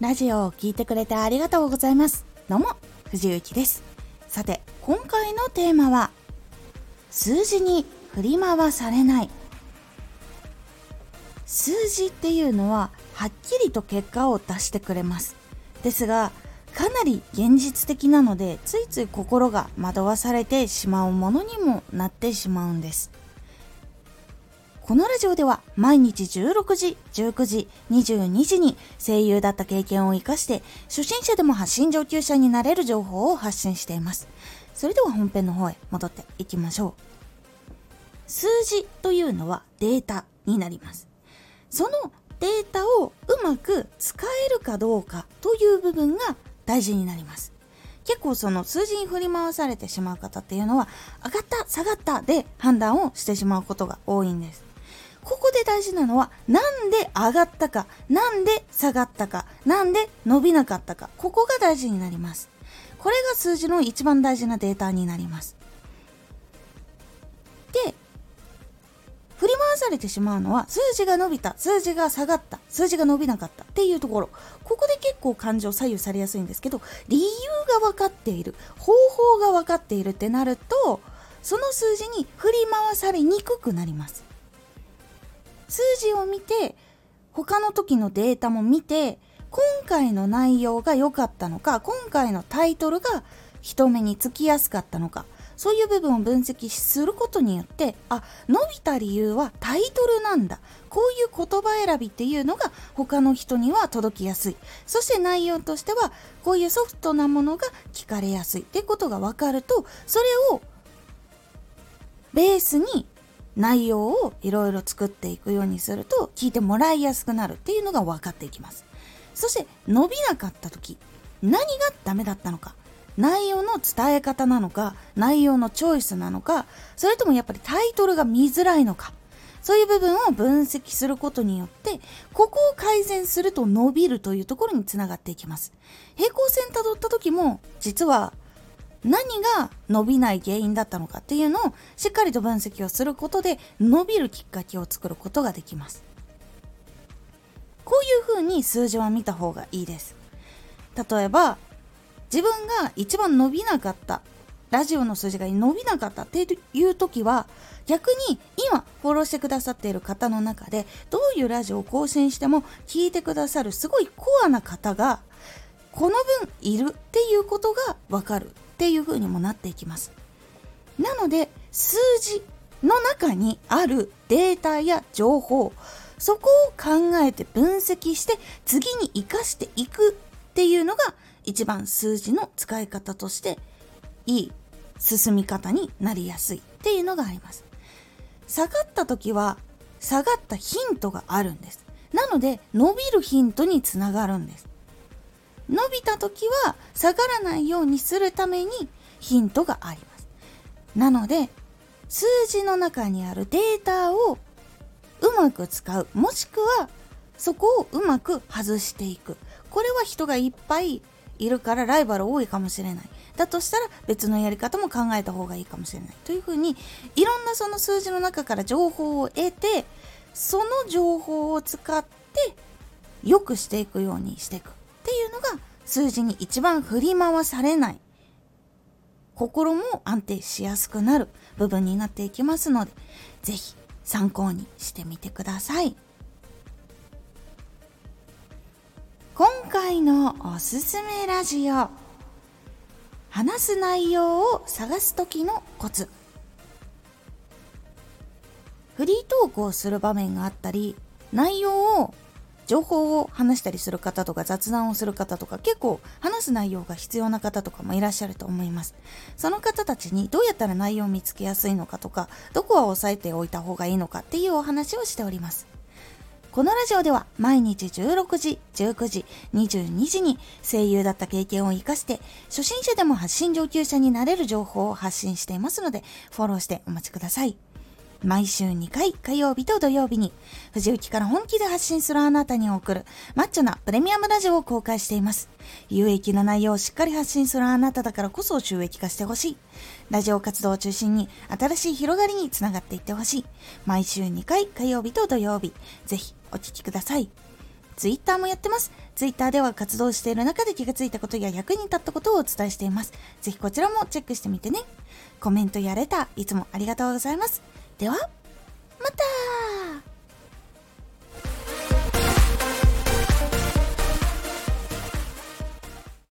ラジオを聴いてくれてありがとうございます。どうも、藤幸です。さて、今回のテーマは、数字に振り回されない。数字っていうのは、はっきりと結果を出してくれます。ですが、かなり現実的なので、ついつい心が惑わされてしまうものにもなってしまうんです。このラジオでは毎日16時、19時、22時に声優だった経験を活かして初心者でも発信上級者になれる情報を発信しています。それでは本編の方へ戻っていきましょう。数字というのはデータになります。そのデータをうまく使えるかどうかという部分が大事になります。結構その数字に振り回されてしまう方っていうのは上がった下がったで判断をしてしまうことが多いんです。ここで大事なのは、なんで上がったか、なんで下がったか、なんで伸びなかったか、ここが大事になります。これが数字の一番大事なデータになります。で、振り回されてしまうのは、数字が伸びた、数字が下がった、数字が伸びなかったっていうところ。ここで結構感情左右されやすいんですけど、理由が分かっている、方法が分かっているってなると、その数字に振り回されにくくなります。数字を見て他の時のデータも見て今回の内容が良かったのか今回のタイトルが人目につきやすかったのかそういう部分を分析することによってあ伸びた理由はタイトルなんだ。こういう言葉選びっていうのが他の人には届きやすい。そして内容としてはこういうソフトなものが聞かれやすいってことが分かるとそれをベースに内容をいろいろ作っていくようにすると聞いてもらいやすくなるっていうのが分かっていきます。そして伸びなかった時何がダメだったのか内容の伝え方なのか内容のチョイスなのかそれともやっぱりタイトルが見づらいのかそういう部分を分析することによってここを改善すると伸びるというところにつながっていきます。平行線たどった時も実は何が伸びない原因だったのかっていうのをしっかりと分析をすることで伸びるきっかけを作ることができます。こういうふうに数字は見た方がいいです。例えば自分が一番伸びなかったラジオの数字が伸びなかったっていう時は逆に今フォローしてくださっている方の中でどういうラジオを更新しても聞いてくださるすごいコアな方がこの分いるっていうことがわかるっていう風にもなっていきます。なので数字の中にあるデータや情報そこを考えて分析して次に生かしていくっていうのが一番数字の使い方としていい進み方になりやすいっていうのがあります。下がった時は下がったヒントがあるんです。なので伸びるヒントにつながるんです。伸びた時は下がらないようにするためにヒントがあります。なので数字の中にあるデータをうまく使うもしくはそこをうまく外していく。これは人がいっぱいいるからライバル多いかもしれない。だとしたら別のやり方も考えた方がいいかもしれない。というふうにいろんなその数字の中から情報を得てその情報を使って良くしていくようにしていく。っていうのが数字に一番振り回されない。心も安定しやすくなる部分になっていきますので是非参考にしてみてください。今回のおすすめラジオ。話す内容を探す時のコツ。フリートークをする場面があったり内容を情報を話したりする方とか雑談をする方とか結構話す内容が必要な方とかもいらっしゃると思いますその方たちにどうやったら内容を見つけやすいのかとかどこは押さえておいた方がいいのかっていうお話をしておりますこのラジオでは毎日16時、19時、22時に声優だった経験を活かして初心者でも発信上級者になれる情報を発信していますのでフォローしてお待ちください。毎週2回火曜日と土曜日に藤雪から本気で発信するあなたに送るマッチョなプレミアムラジオを公開しています。有益な内容をしっかり発信するあなただからこそ収益化してほしい。ラジオ活動を中心に新しい広がりにつながっていってほしい。毎週2回火曜日と土曜日、ぜひお聴きください。Twitter もやってます。Twitter では活動している中で気がついたことや役に立ったことをお伝えしています。ぜひこちらもチェックしてみてね。コメントやレター、いつもありがとうございます。では、また。